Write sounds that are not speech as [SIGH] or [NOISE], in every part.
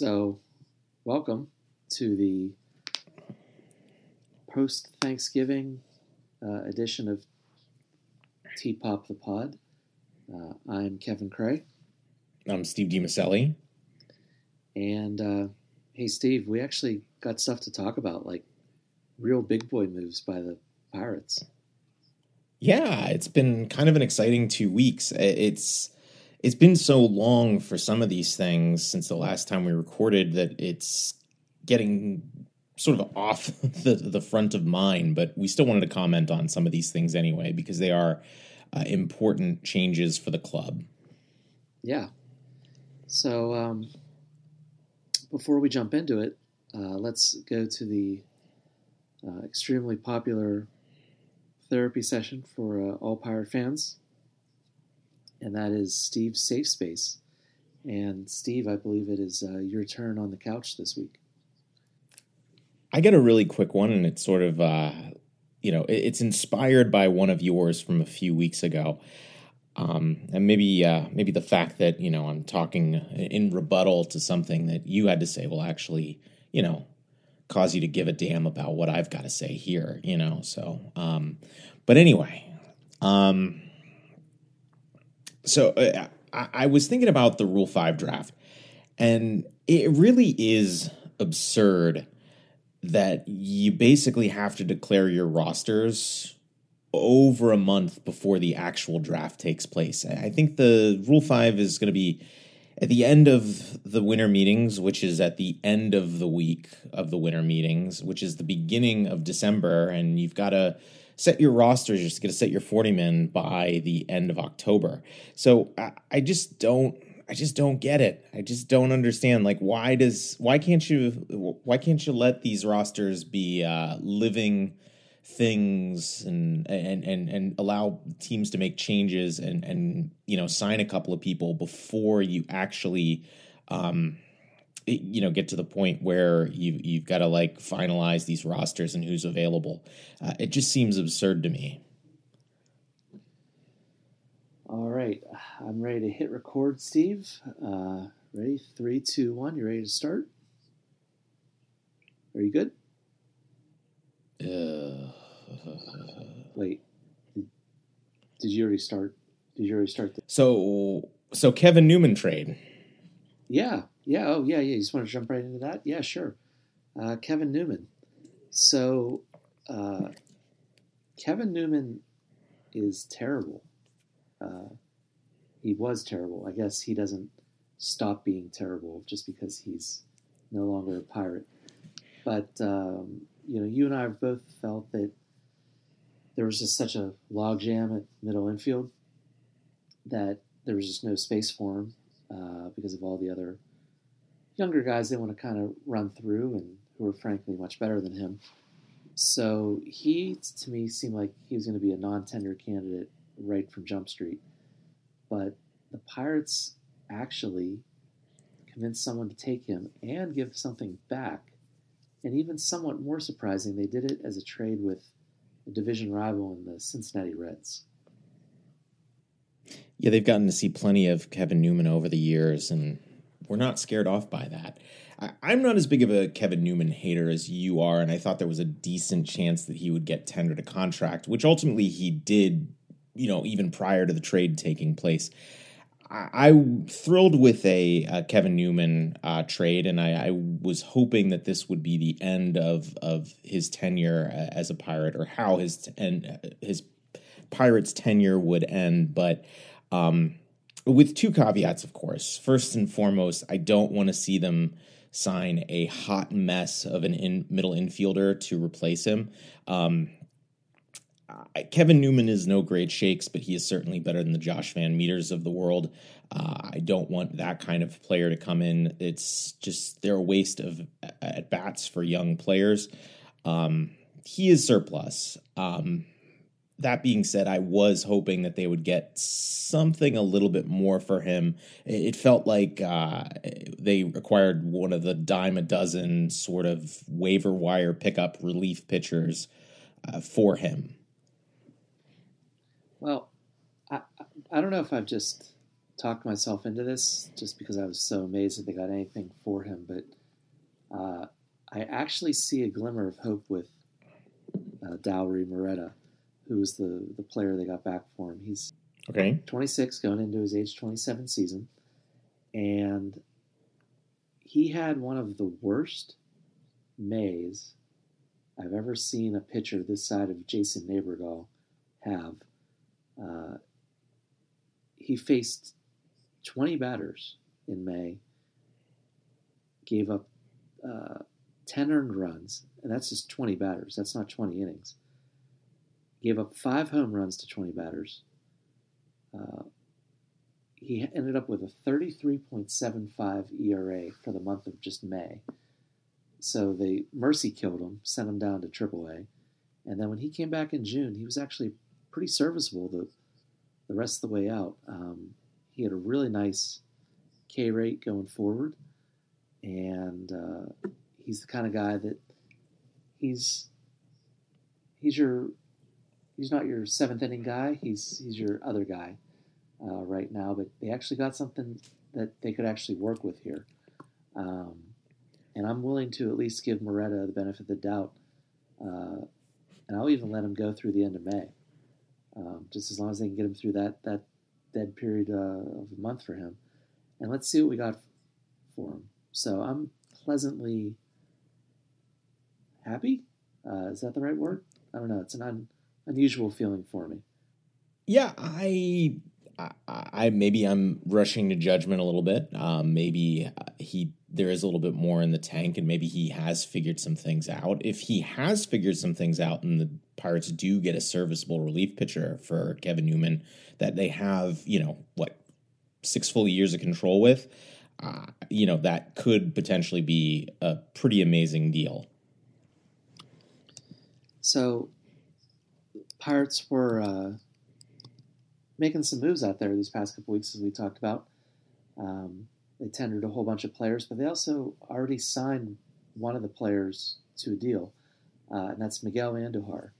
So, welcome to the post Thanksgiving uh, edition of T Pop the Pod. Uh, I'm Kevin Cray. I'm Steve DiMaselli. And uh, hey, Steve, we actually got stuff to talk about, like real big boy moves by the Pirates. Yeah, it's been kind of an exciting two weeks. It's it's been so long for some of these things since the last time we recorded that it's getting sort of off [LAUGHS] the the front of mind. But we still wanted to comment on some of these things anyway because they are uh, important changes for the club. Yeah. So um, before we jump into it, uh, let's go to the uh, extremely popular therapy session for uh, all pirate fans, and that is Steve's Safe Space. And Steve, I believe it is uh, your turn on the couch this week. I get a really quick one, and it's sort of, uh, you know, it's inspired by one of yours from a few weeks ago. Um, and maybe uh, maybe the fact that you know I'm talking in rebuttal to something that you had to say will actually you know cause you to give a damn about what I've got to say here, you know. So, um, but anyway, um, so uh, I, I was thinking about the Rule Five draft, and it really is absurd that you basically have to declare your rosters over a month before the actual draft takes place. I think the Rule 5 is going to be at the end of the winter meetings, which is at the end of the week of the winter meetings, which is the beginning of December, and you've got to set your rosters. You're just going to set your 40 men by the end of October. So I, I just don't. I just don't get it. I just don't understand. Like, why does why can't you why can't you let these rosters be uh, living things and and and and allow teams to make changes and and you know sign a couple of people before you actually um you know get to the point where you you've got to like finalize these rosters and who's available. Uh, it just seems absurd to me. All right. I'm ready to hit record steve. Uh ready? Three two one. You ready to start? Are you good? Uh, Wait, did you already start? Did you already start? The- so, so Kevin Newman trade. Yeah, yeah, oh yeah, yeah. You just want to jump right into that? Yeah, sure. Uh, Kevin Newman. So, uh, Kevin Newman is terrible. Uh, he was terrible. I guess he doesn't stop being terrible just because he's no longer a pirate. But um, you know, you and I both felt that there was just such a logjam at middle infield that there was just no space for him uh, because of all the other younger guys they want to kind of run through and who are frankly much better than him. So he, to me, seemed like he was going to be a non-tender candidate right from Jump Street. But the Pirates actually convinced someone to take him and give something back. And even somewhat more surprising, they did it as a trade with a division rival in the Cincinnati Reds. Yeah, they've gotten to see plenty of Kevin Newman over the years, and we're not scared off by that. I, am not as big of a Kevin Newman hater as you are, and I thought there was a decent chance that he would get tendered a contract, which ultimately he did, you know, even prior to the trade taking place. I, am thrilled with a, a Kevin Newman uh, trade, and I, I, was hoping that this would be the end of of his tenure as a pirate, or how his and his pirates tenure would end. But um, with two caveats, of course. First and foremost, I don't want to see them sign a hot mess of an in, middle infielder to replace him. Um, Kevin Newman is no great shakes, but he is certainly better than the Josh VanMeters of the world. Uh, I don't want that kind of player to come in. It's just they're a waste of at bats for young players. Um, he is surplus. Um, that being said, I was hoping that they would get something a little bit more for him. It felt like uh, they acquired one of the dime a dozen sort of waiver wire pickup relief pitchers uh, for him. Well, I, I don't know if I've just talked myself into this just because I was so amazed that they got anything for him, but uh, I actually see a glimmer of hope with uh, Dauri Moreta, who was the, the player they got back for him. He's Okay. 26 going into his age 27 season, and he had one of the worst Mays I've ever seen a pitcher this side of Jason Neighborgall have. Uh, he faced 20 batters in May, gave up uh, 10 earned runs, and that's just 20 batters. That's not 20 innings. Gave up five home runs to 20 batters. Uh, he ended up with a 33.75 ERA for the month of just May. So they mercy killed him, sent him down to AAA, and then when he came back in June, he was actually pretty serviceable the the rest of the way out. Um, he had a really nice K rate going forward, and uh, he's the kind of guy that he's he's your he's not your seventh inning guy. He's he's your other guy uh, right now. But they actually got something that they could actually work with here, um, and I'm willing to at least give Moreta the benefit of the doubt, uh, and I'll even let him go through the end of May, um, just as long as they can get him through that that dead period uh, of a month for him, and let's see what we got for him. So I'm pleasantly happy. Uh, is that the right word? I don't know. It's an un, unusual feeling for me. Yeah, I, I, I maybe I'm rushing to judgment a little bit. Um, maybe he there is a little bit more in the tank, and maybe he has figured some things out. If he has figured some things out, and the Pirates do get a serviceable relief pitcher for Kevin Newman that they have, you know, what six full years of control with, uh, you know, that could potentially be a pretty amazing deal. So, Pirates were uh, making some moves out there these past couple weeks, as we talked about. Um, they tendered a whole bunch of players, but they also already signed one of the players to a deal, uh, and that's Miguel Andujar.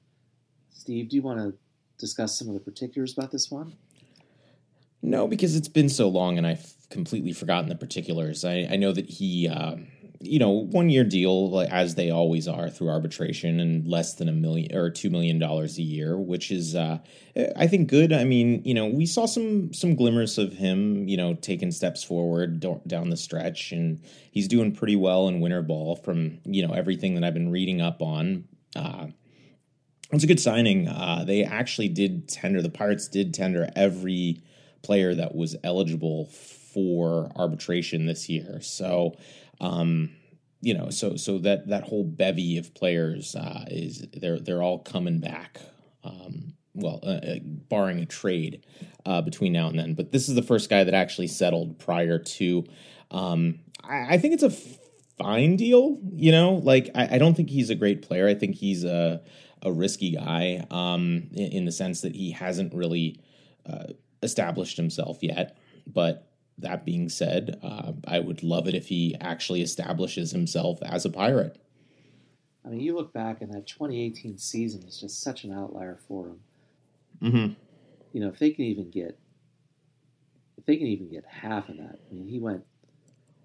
Steve, do you want to discuss some of the particulars about this one? No, because it's been so long and I've completely forgotten the particulars. I, I know that he, uh, you know, one year deal, as they always are through arbitration, and less than a million or two million dollars a year, which is, uh, I think, good. I mean, you know, we saw some some glimmers of him, you know, taking steps forward down the stretch, and he's doing pretty well in winter ball from you know everything that I've been reading up on. Uh, it's a good signing. Uh, they actually did tender. The Pirates did tender every player that was eligible for arbitration this year. So, um, you know, so so that that whole bevy of players uh, is they're they're all coming back. Um, well, uh, uh, barring a trade uh, between now and then, but this is the first guy that actually settled prior to. Um, I, I think it's a fine deal. You know, like I, I don't think he's a great player. I think he's a a risky guy um, in, in, the sense that he hasn't really uh, established himself yet. But that being said, uh, I would love it if he actually establishes himself as a pirate. I mean, you look back and that 2018 season is just such an outlier for him. Mm-hmm. You know, if they can even get, if they can even get half of that, I mean, he went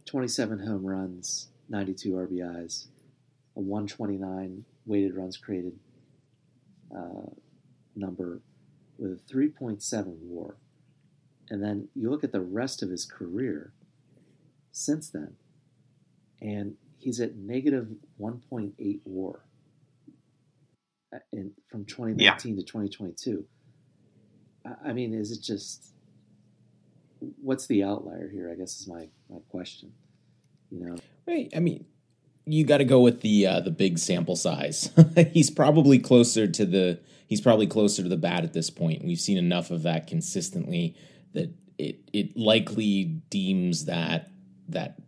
27 home runs, 92 RBIs, a 129 weighted runs created uh, number with a 3.7 WAR. And then you look at the rest of his career since then, and he's at negative 1.8 WAR uh, in, from 2019 yeah. to 2022. I mean, is it just what's the outlier here? I guess is my, my question. You know, right? I mean, you got to go with the uh, the big sample size. [LAUGHS] he's probably closer to the he's probably closer to the bat at this point. We've seen enough of that consistently that it it likely deems that that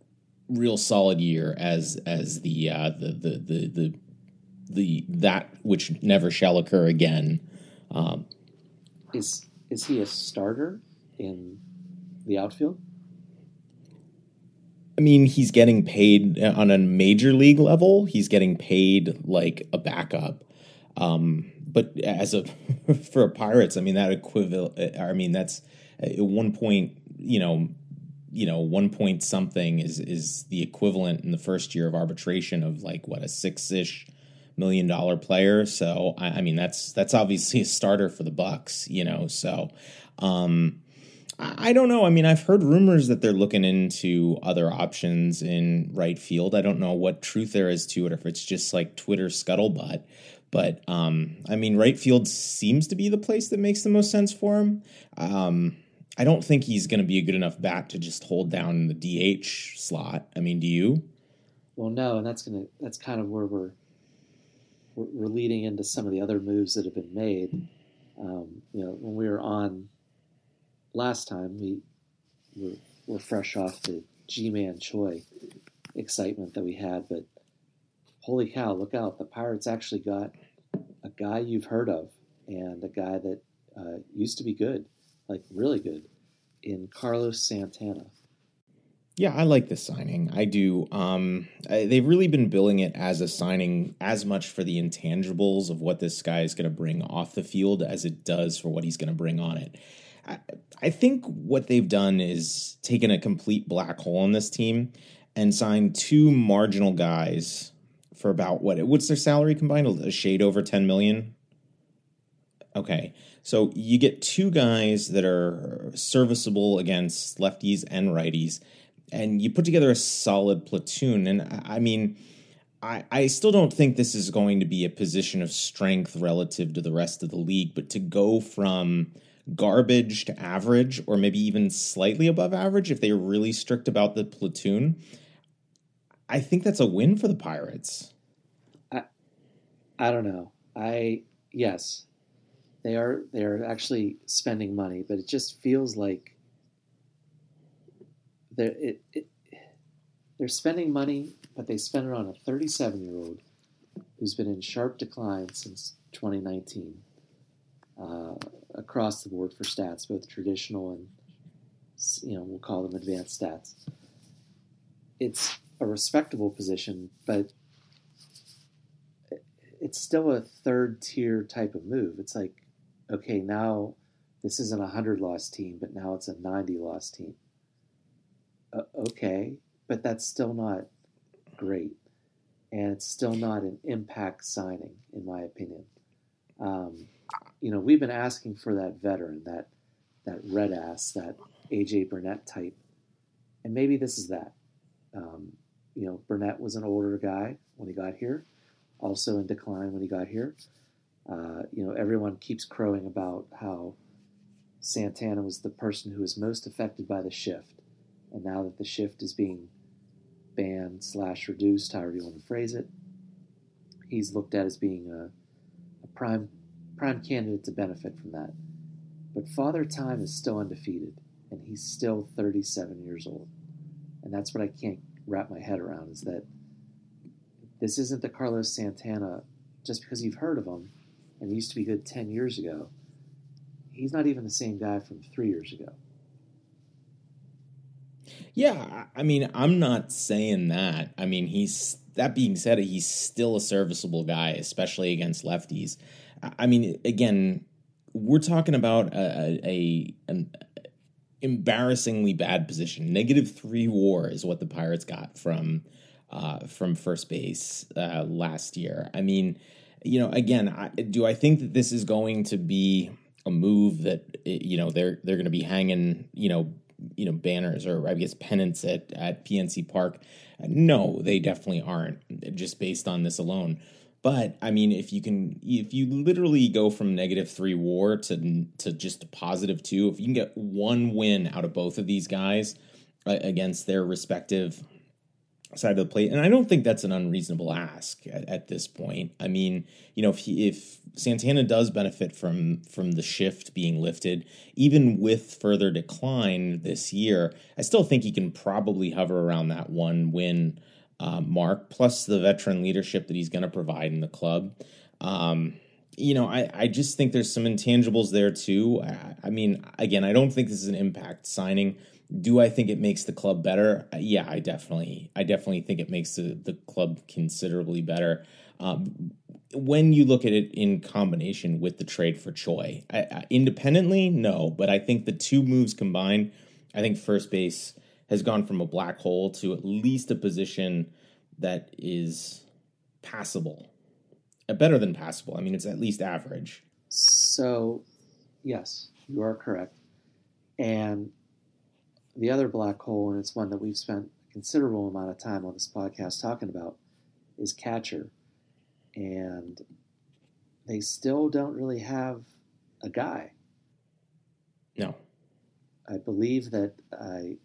real solid year as as the uh, the, the the the the that which never shall occur again. Um, is is he a starter in the outfield? I mean, he's getting paid on a major league level. He's getting paid like a backup. Um, but as a [LAUGHS] for Pirates, I mean that equivalent. I mean that's at one point you know, you know, one point something is is the equivalent in the first year of arbitration of like what a six ish million dollar player. So I, I, mean that's that's obviously [LAUGHS] a starter for the Bucs, you know. So um, I, I don't know. I mean, I've heard rumors that they're looking into other options in right field. I don't know what truth there is to it, or if it's just like Twitter scuttlebutt. But um, I mean, right field seems to be the place that makes the most sense for him. Um, I don't think he's going to be a good enough bat to just hold down the DH slot. I mean, do you? Well, no, and that's gonna that's kind of where we're we're, leading into some of the other moves that have been made. Um, you know, when we were on last time, we were, were fresh off the Ji-Man Choi excitement that we had, but holy cow, look out! The Pirates actually got a guy you've heard of and a guy that uh, used to be good, like really good, in Carlos Santana. Yeah, I like this signing. I do. Um, I, they've really been billing it as a signing as much for the intangibles of what this guy is going to bring off the field as it does for what he's going to bring on it. I, I think what they've done is taken a complete black hole in this team and signed two marginal guys for about what? What's their salary combined? A shade over ten million. Okay, so you get two guys that are serviceable against lefties and righties and you put together a solid platoon. And I mean, I, I still don't think this is going to be a position of strength relative to the rest of the league, but to go from garbage to average, or maybe even slightly above average if they're really strict about the platoon, I think that's a win for the Pirates. I, I don't know. I yes, they are they are actually spending money, but it just feels like they're, it, it, they're spending money, but they spend it on a 37 year old who's been in sharp decline since 2019 uh, across the board for stats, both traditional and you know we'll call them advanced stats. It's a respectable position, but it's still a third tier type of move. It's like, okay, now this isn't a hundred loss team, but now it's a 90 loss team uh, okay, but that's still not great. And it's still not an impact signing, in my opinion. Um, you know, we've been asking for that veteran, that that red ass, that AJ Burnett type, and maybe this is that. Um, you know, Burnett was an older guy when he got here, also in decline when he got here. Uh, you know, everyone keeps crowing about how Santana was the person who was most affected by the shift. And now that the shift is being banned slash reduced, however you want to phrase it, he's looked at as being a, a prime prime candidate to benefit from that. But Father Time is still undefeated, and he's still 37 years old. And that's what I can't wrap my head around is that this isn't the Carlos Santana just because you've heard of him and he used to be good 10 years ago. He's not even the same guy from three years ago. Yeah, I mean, I'm not saying that. I mean, he's that being said, he's still a serviceable guy, especially against lefties. I mean, again, we're talking about a, a an embarrassingly bad position. Negative three WAR is what the Pirates got from uh, from first base uh, last year. I mean, you know, again, I, do I think that this is going to be a move that you know they're they're going to be hanging you know you know banners or I guess pennants at at PNC Park. No, they definitely aren't. Just based on this alone. But I mean, if you can, if you literally go from negative three WAR to to just positive two, if you can get one win out of both of these guys uh, against their respective side of the plate, and I don't think that's an unreasonable ask at, at this point. I mean, you know, if he, if Santana does benefit from from the shift being lifted, even with further decline this year, I still think he can probably hover around that one win uh, mark, plus the veteran leadership that he's going to provide in the club. Um, you know, I, I just think there's some intangibles there too. I, I mean, again, I don't think this is an impact signing do I think it makes the club better? Uh, yeah, I definitely, I definitely think it makes the, the club considerably better. Um, when you look at it in combination with the trade for Choi, I, I, independently, no, but I think the two moves combined, I think first base has gone from a black hole to at least a position that is passable. Uh, better than passable. I mean, it's at least average. So, yes, you are correct. And the other black hole, and it's one that we've spent a considerable amount of time on this podcast talking about, is catcher. And they still don't really have a guy. No. I believe that I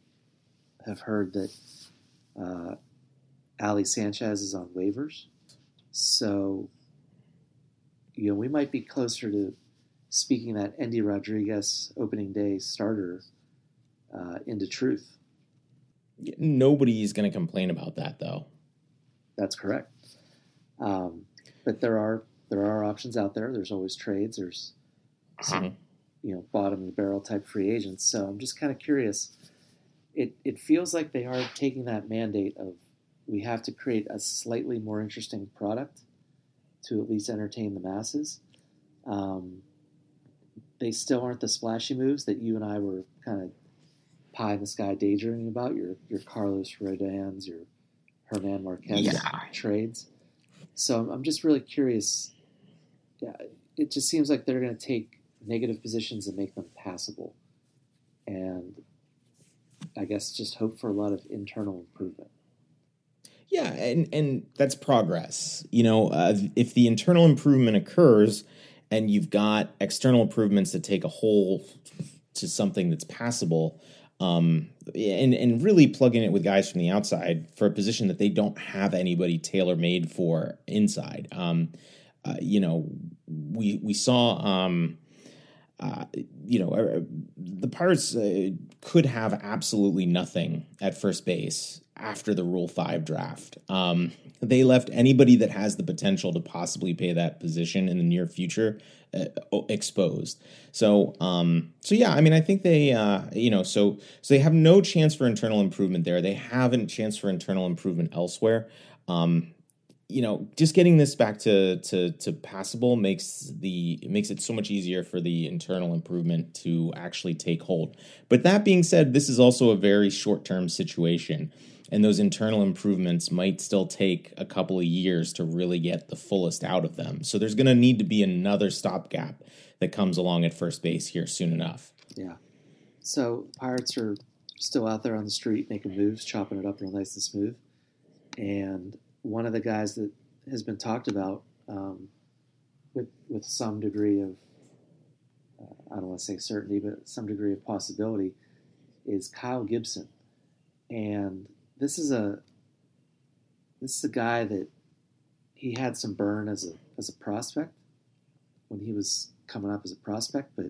have heard that uh, Ali Sanchez is on waivers. So, you know, we might be closer to speaking that Endy Rodriguez opening day starter uh, into truth. Nobody is going to complain about that, though. That's correct. Um, but there are there are options out there. There's always trades. There's some, mm-hmm. you know, bottom of the barrel type free agents. So I'm just kind of curious. It it feels like they are taking that mandate of we have to create a slightly more interesting product to at least entertain the masses. Um, they still aren't the splashy moves that you and I were kind of pie in the sky daydreaming about. Your your Carlos Rodóns, your German Marquez yeah. trades. So I'm just really curious. Yeah, it just seems like they're going to take negative positions and make them passable, and I guess just hope for a lot of internal improvement. Yeah, and and that's progress. You know, uh, if the internal improvement occurs, and you've got external improvements that take a whole to something that's passable, um, and and really plugging it with guys from the outside for a position that they don't have anybody tailor made for inside. Um, uh, you know, we we saw. Um, uh, you know, uh, the Pirates uh, could have absolutely nothing at first base after the Rule 5 draft. Um, they left anybody that has the potential to possibly pay that position in the near future uh, exposed. So, um, so yeah, I mean, I think they, uh, you know, so so they have no chance for internal improvement there. They haven't chance for internal improvement elsewhere. Um, you know, just getting this back to to to passable makes the makes it so much easier for the internal improvement to actually take hold. But that being said, this is also a very short term situation and those internal improvements might still take a couple of years to really get the fullest out of them. So there's going to need to be another stopgap that comes along at first base here soon enough. Yeah. So Pirates are still out there on the street making moves, chopping it up real nice and smooth. And one of the guys that has been talked about um, with with some degree of uh, I don't want to say certainty, but some degree of possibility is Kyle Gibson. And this is a this is a guy that he had some burn as a as a prospect when he was coming up as a prospect, but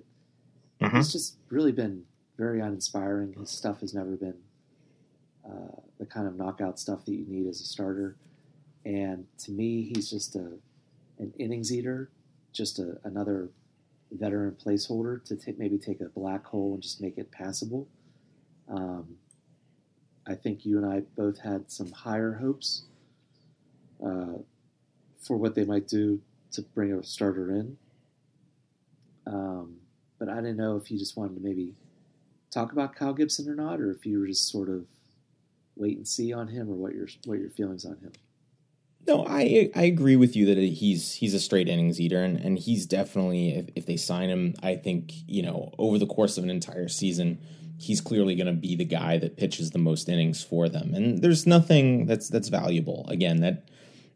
mm-hmm. he's just really been very uninspiring. His stuff has never been uh, the kind of knockout stuff that you need as a starter. And to me, he's just a an innings eater, just a, another veteran placeholder to t- maybe take a black hole and just make it passable. Um, I think you and I both had some higher hopes uh, for what they might do to bring a starter in. Um, but I didn't know if you just wanted to maybe talk about Kyle Gibson or not, or if you were just sort of wait and see on him, or what your what your feelings on him. No, I I agree with you that he's he's a straight innings eater, and, and he's definitely if, if they sign him, I think you know over the course of an entire season he's clearly going to be the guy that pitches the most innings for them. And there's nothing that's that's valuable. Again, that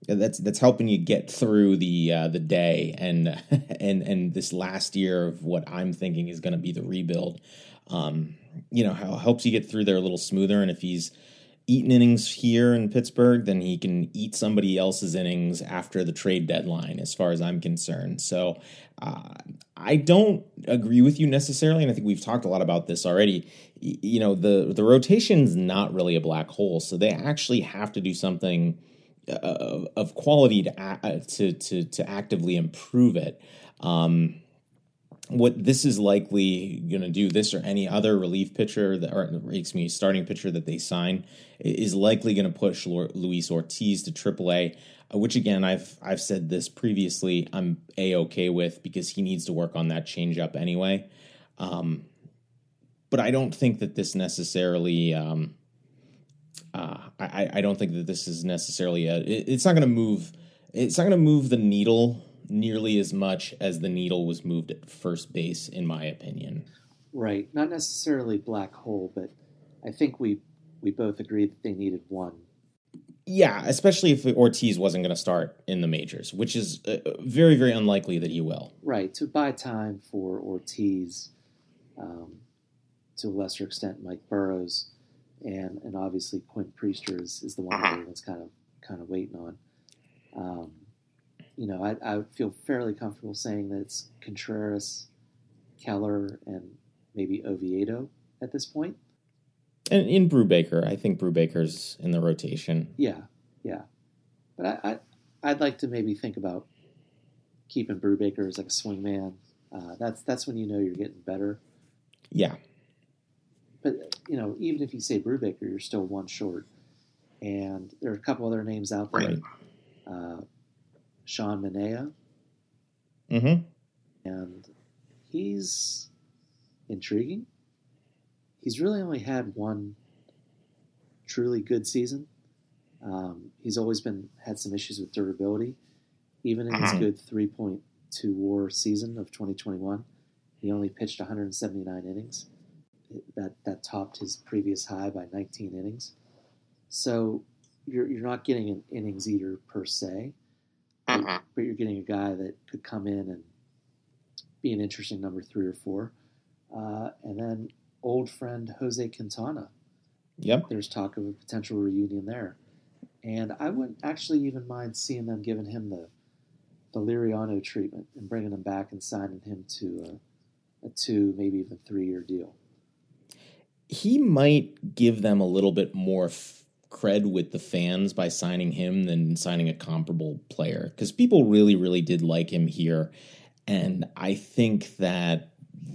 that's that's helping you get through the uh, the day and [LAUGHS] and and this last year of what I'm thinking is going to be the rebuild. Um, you know, how helps you get through there a little smoother. And if he's eaten innings here in Pittsburgh, then he can eat somebody else's innings after the trade deadline, as far as I'm concerned. So uh, I don't agree with you necessarily, and I think we've talked a lot about this already. You know, the the rotation's not really a black hole, so they actually have to do something uh, of quality to, to to to actively improve it. Um, what this is likely going to do, this or any other relief pitcher that, or excuse me, starting pitcher that they sign, is likely going to push Luis Ortiz to AAA. Uh, which again, I've I've said this previously. I'm a okay with because he needs to work on that changeup anyway. Um, but I don't think that this necessarily. Um, uh, I, I don't think that this is necessarily a. It, it's not going to move. It's not going to move the needle nearly as much as the needle was moved at first base, in my opinion. Right, not necessarily black hole, but I think we we both agreed that they needed one. Yeah, especially if Ortiz wasn't going to start in the majors, which is uh, very, very unlikely that he will. Right, to buy time for Ortiz, um, to a lesser extent, Mike Burrows, and and obviously Quinn Priester is, is the one that everyone's kind of kind of waiting on. Um, you know, I, I feel fairly comfortable saying that it's Contreras, Keller, and maybe Oviedo at this point. And in Brubaker, I think Brubaker's in the rotation. Yeah, yeah. But I, I I'd like to maybe think about keeping Brubaker as like a swing man. Uh, that's that's when you know you're getting better. Yeah. But you know, even if you say Brubaker, you're still one short. And there are a couple other names out there. Right. Uh, Sean Manaea, Mm-hmm. and he's intriguing. He's really only had one truly good season. Um, he's always been had some issues with durability. Even in his Mhm. good 3.2 WAR season of 2021, he only pitched 179 innings. That that topped his previous high by 19 innings. So you're you're not getting an innings eater per se, but, but you're getting a guy that could come in and be an interesting number three or four. Uh, and then old friend Jose Quintana. Yep. There's talk of a potential reunion there. And I wouldn't actually even mind seeing them giving him the the Liriano treatment and bringing him back and signing him to a, a two, maybe even three year deal. He might give them a little bit more f- cred with the fans by signing him than signing a comparable player because people really, really did like him here, and I think that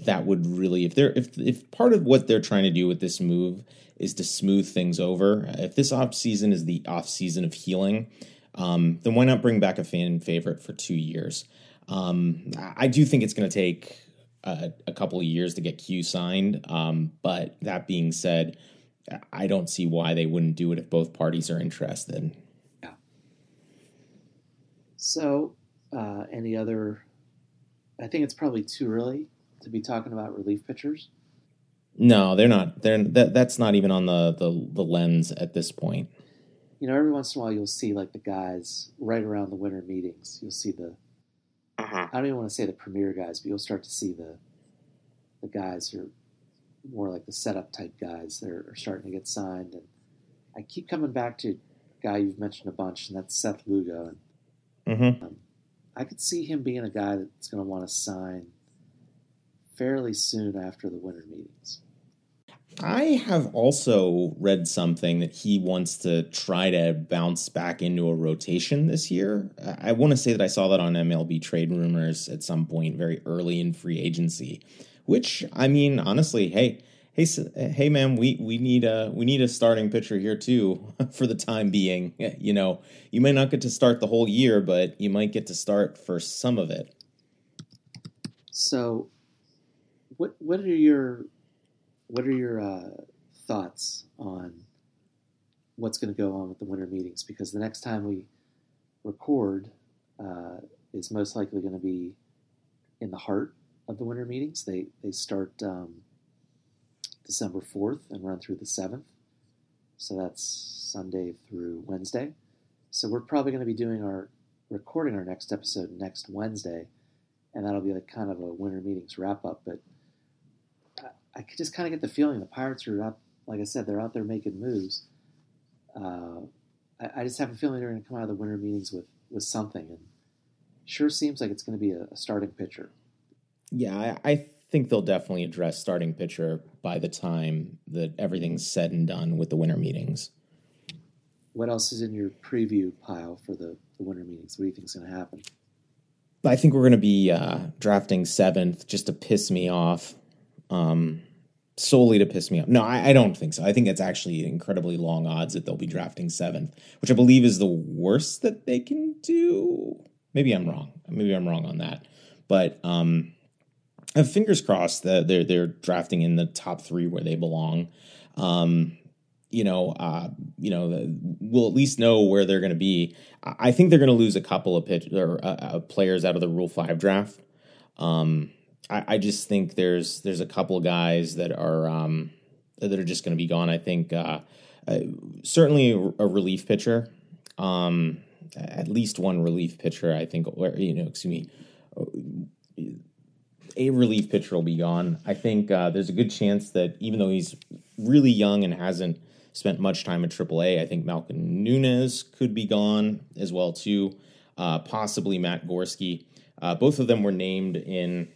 that would really if they're if if part of what they're trying to do with this move is to smooth things over if this off season is the off season of healing um, then why not bring back a fan favorite for two years? Um, i do think it's going to take a, a couple of years to get q signed um, but that being said i don't see why they wouldn't do it if both parties are interested Yeah. So, uh, any other? I think it's probably too early to be talking about relief pitchers. no they're not they're that, that's not even on the, the the lens at this point You know, every once in a while you'll see like the guys right around the winter meetings. You'll see the I don't even want to say the premier guys, but you'll start to see the the guys who are more like the setup type guys that are, starting to get signed. And I keep coming back to a guy you've mentioned a bunch, and that's Seth Lugo. And mm-hmm. I could see him being a guy that's going to want to sign fairly soon after the winter meetings. I have also read something that he wants to try to bounce back into a rotation this year. I want to say that I saw that on MLB trade rumors at some point very early in free agency, which I mean, honestly, hey, hey, hey, man, we we need a we need a starting pitcher here too [LAUGHS] for the time being. [LAUGHS] You know, you may not get to start the whole year, but you might get to start for some of it. So, what what are your what are your uh, thoughts on what's going to go on with the winter meetings? Because the next time we record uh, is most likely going to be in the heart of the winter meetings. They they start um, December fourth and run through the seventh, so that's Sunday through Wednesday. So we're probably going to be doing our recording our next episode next Wednesday and that'll be like kind of a winter meetings wrap up. But I, I just kind of get the feeling the Pirates are up. Like I said, they're out there making moves. Uh, I, I just have a feeling they're going to come out of the winter meetings with with something, and sure seems like it's going to be a starting pitcher. Yeah, I, I think they'll definitely address starting pitcher by the time that everything's said and done with the winter meetings. What else is in your preview pile for the, the winter meetings? What do you think is going to happen? I think we're going to be uh, drafting seventh just to piss me off, um, solely to piss me off. No, I, I don't think so. I think it's actually incredibly long odds that they'll be drafting seventh, which I believe is the worst that they can do. Maybe I'm wrong. Maybe I'm wrong on that. But um, Uh, fingers crossed that they're they're drafting in the top three where they belong. Um, you know, uh, you know, we'll at least know where they're going to be. I think they're going to lose a couple of pitch or uh, uh, players out of the Rule Five draft. Um, I, I, just think there's there's a couple of guys that are um, that are just going to be gone. I think uh, uh, certainly a relief pitcher, um, at least one relief pitcher. I think, or you know, excuse me, a relief pitcher will be gone. I think uh, there's a good chance that even though he's really young and hasn't spent much time at AAA. I think Malcolm Nunez could be gone as well too. Uh, possibly Matt Gorski. Uh, both of them were named in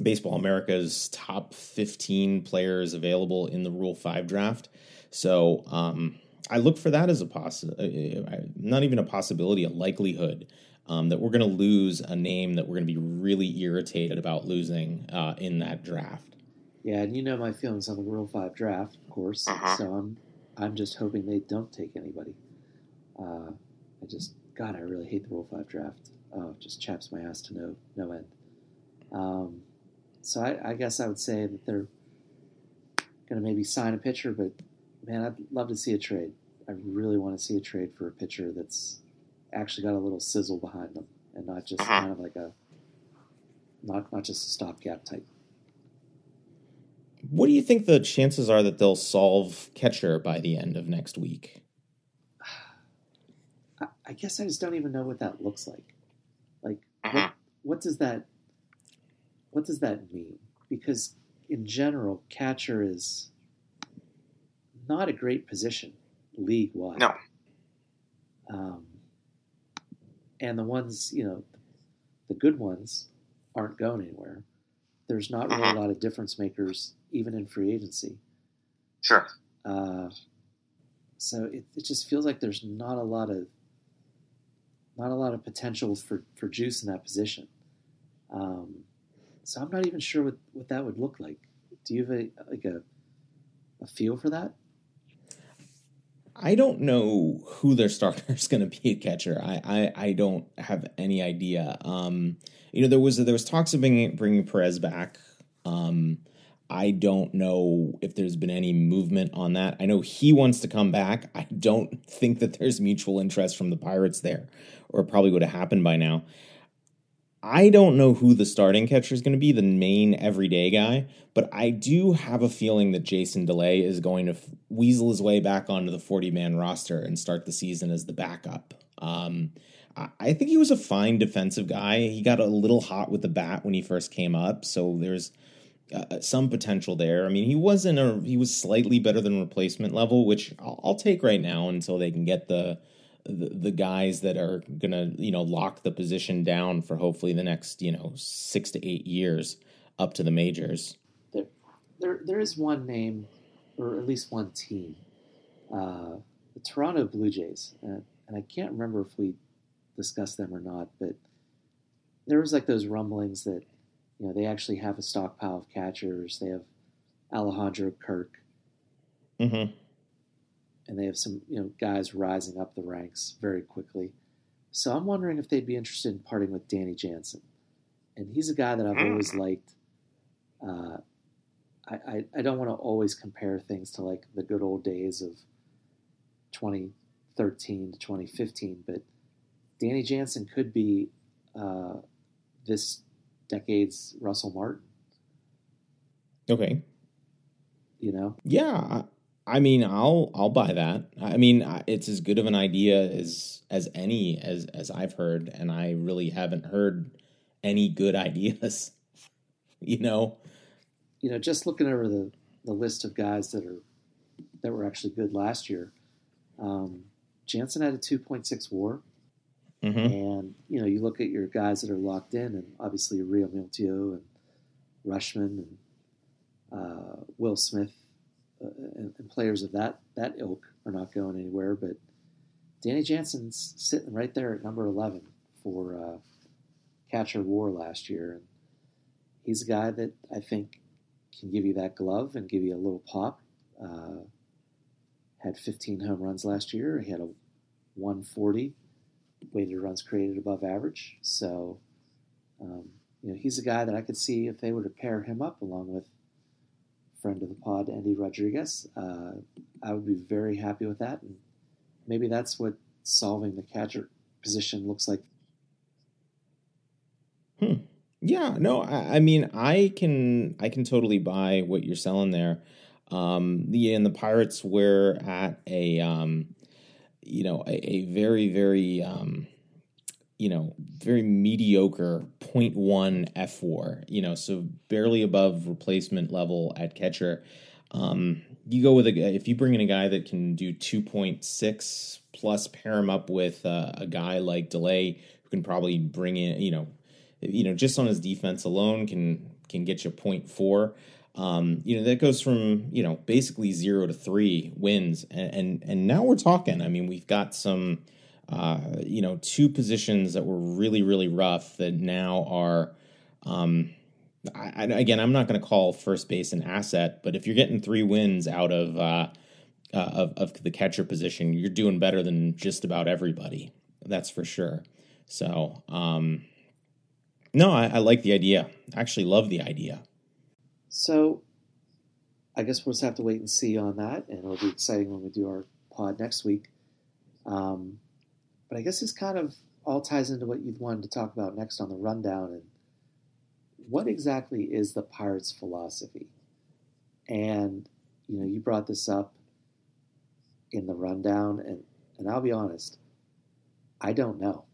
Baseball America's top 15 players available in the Rule 5 draft. So um, I look for that as a possibility, uh, uh, not even a possibility, a likelihood um, that we're going to lose a name that we're going to be really irritated about losing uh, in that draft. Yeah, and you know my feelings on the Rule Five draft, of course. Uh-huh. So I'm I'm just hoping they don't take anybody. Uh, I just God, I really hate the Rule Five draft. Oh, it just chaps my ass to no no end. Um, so I, I guess I would say that they're going to maybe sign a pitcher, but man, I'd love to see a trade. I really want to see a trade for a pitcher that's actually got a little sizzle behind them and not just uh-huh. kind of like a not not just a stopgap type what do you think the chances are that they'll solve catcher by the end of next week? I guess I just don't even know what that looks like. Like, uh-huh. what, what does that what does that mean? Because in general, catcher is not a great position league wide. No. Um, and the ones, you know, the good ones aren't going anywhere. There's not really uh-huh. a lot of difference makers even in free agency. Sure. Uh, so it, it just feels like there's not a lot of not a lot of potential for, for juice in that position. Um, so I'm not even sure what, what that would look like. Do you have a, like a, a feel for that? I don't know who their starter is going to be at catcher. I, I, I don't have any idea. Um, you know, there was there was talks of bringing bringing Perez back. Um, I don't know if there's been any movement on that. I know he wants to come back. I don't think that there's mutual interest from the Pirates there, or probably would have happened by now. I don't know who the starting catcher is going to be, the main everyday guy, but I do have a feeling that Jason Delay is going to weasel his way back onto the 40 man roster and start the season as the backup. Um, I think he was a fine defensive guy. He got a little hot with the bat when he first came up, so there's uh, uh, some potential there. I mean, he wasn't a he was slightly better than replacement level, which I'll, I'll take right now until they can get the, the, the guys that are gonna you know lock the position down for hopefully the next you know six to eight years up to the majors. There, there, there is one name, or at least one team, uh, the Toronto Blue Jays, and, and I can't remember if we discussed them or not, but there was like those rumblings that you know, they actually have a stockpile of catchers. They have Alejandro Kirk. Mm-hmm. And they have some, you know, guys rising up the ranks very quickly. So I'm wondering if they'd be interested in parting with Danny Jansen. And he's a guy that I've always mm. liked. Uh, I, I, I don't want to always compare things to like the good old days of 2013 to 2015, but Danny Jansen could be uh, this decade's Russell Martin. Okay. You know? Yeah. I mean, I'll I'll buy that. I mean, it's as good of an idea as as any as as I've heard, and I really haven't heard any good [LAUGHS] ideas. you know, you know, just looking over the the list of guys that are that were actually good last year. Um, Jansen had a two point six WAR. Mm-hmm. And you know, you look at your guys that are locked in, and obviously Realmuto and Rutschman and uh, Will Smith uh, and, and, players of that that ilk are not going anywhere. But Danny Jansen's sitting right there at number eleven for uh, catcher WAR last year, and he's a guy that I think can give you that glove and give you a little pop. Uh, had 15 home runs last year. He had a 140 weighted runs created above average. So, um, you know, he's a guy that I could see if they were to pair him up along with friend of the pod, Endy Rodriguez. Uh, I would be very happy with that, and maybe that's what solving the catcher position looks like. Hmm. Yeah, no, I, I, mean, I can, I can totally buy what you're selling there. Um, the and the Pirates were at a, um, you know, a, a very, very, um, you know, very mediocre 0.1 fWAR, you know, so barely above replacement level at catcher. Um, you go with a if you bring in a guy that can do 2.6 plus pair him up with uh, a guy like Delay who can probably bring in, you know, you know, just on his defense alone can can get you 0.4. Um, you know, that goes from, you know, basically 0 to 3 wins and and, and now we're talking. I mean, we've got some uh, you know, two positions that were really, really rough that now are, um, I, again, I'm not going to call first base an asset, but if you're getting three wins out of, uh, uh, of, of the catcher position, you're doing better than just about everybody. That's for sure. So, um, no, I, I like the idea. I actually love the idea. So, I guess we'll just have to wait and see on that, and it'll be exciting when we do our pod next week. Um, but I guess this kind of all ties into what you wanted to talk about next on the rundown. And what exactly is the Pirates' philosophy? And you know, you brought this up in the rundown, and and I'll be honest, I don't know.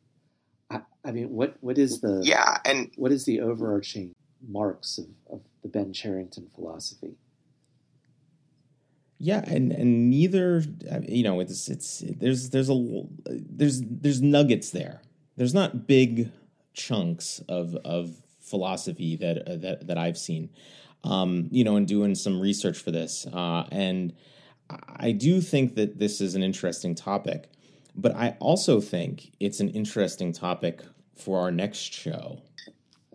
[LAUGHS] I, I mean, what what is the yeah, and what is the overarching marks of, of the Ben Cherington philosophy? Yeah, and and neither you know it's it's there's there's a there's there's nuggets there. There's not big chunks of of philosophy that uh, that that I've seen. Um, you know, in doing some research for this, uh, and I do think that this is an interesting topic, but I also think it's an interesting topic for our next show.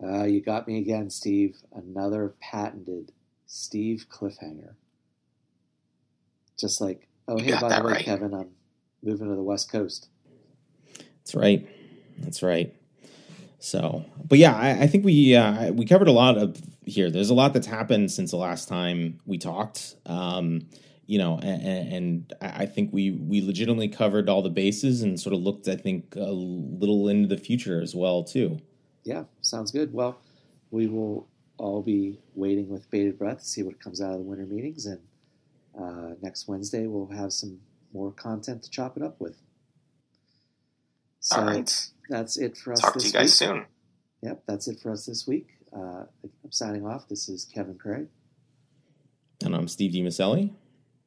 Uh, you got me again, Steve. Another patented Steve cliffhanger just like, oh, hey, by the way, right. Kevin, I'm moving to the West Coast. That's right. That's right. So, but yeah, I, I think we uh, we covered a lot of here. There's a lot that's happened since the last time we talked. Um, you know, and, and, I think we we legitimately covered all the bases and sort of looked, I think, a little into the future as well too. Yeah, sounds good. Well, we will all be waiting with bated breath to see what comes out of the winter meetings and uh, next Wednesday, we'll have some more content to chop it up with. So All right. that's it for us. Talk to you guys week. soon. Yep, that's it for us this week. Uh, I'm signing off. This is Kevin Craig. And I'm Steve DiMaselli.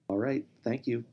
All right. Thank you.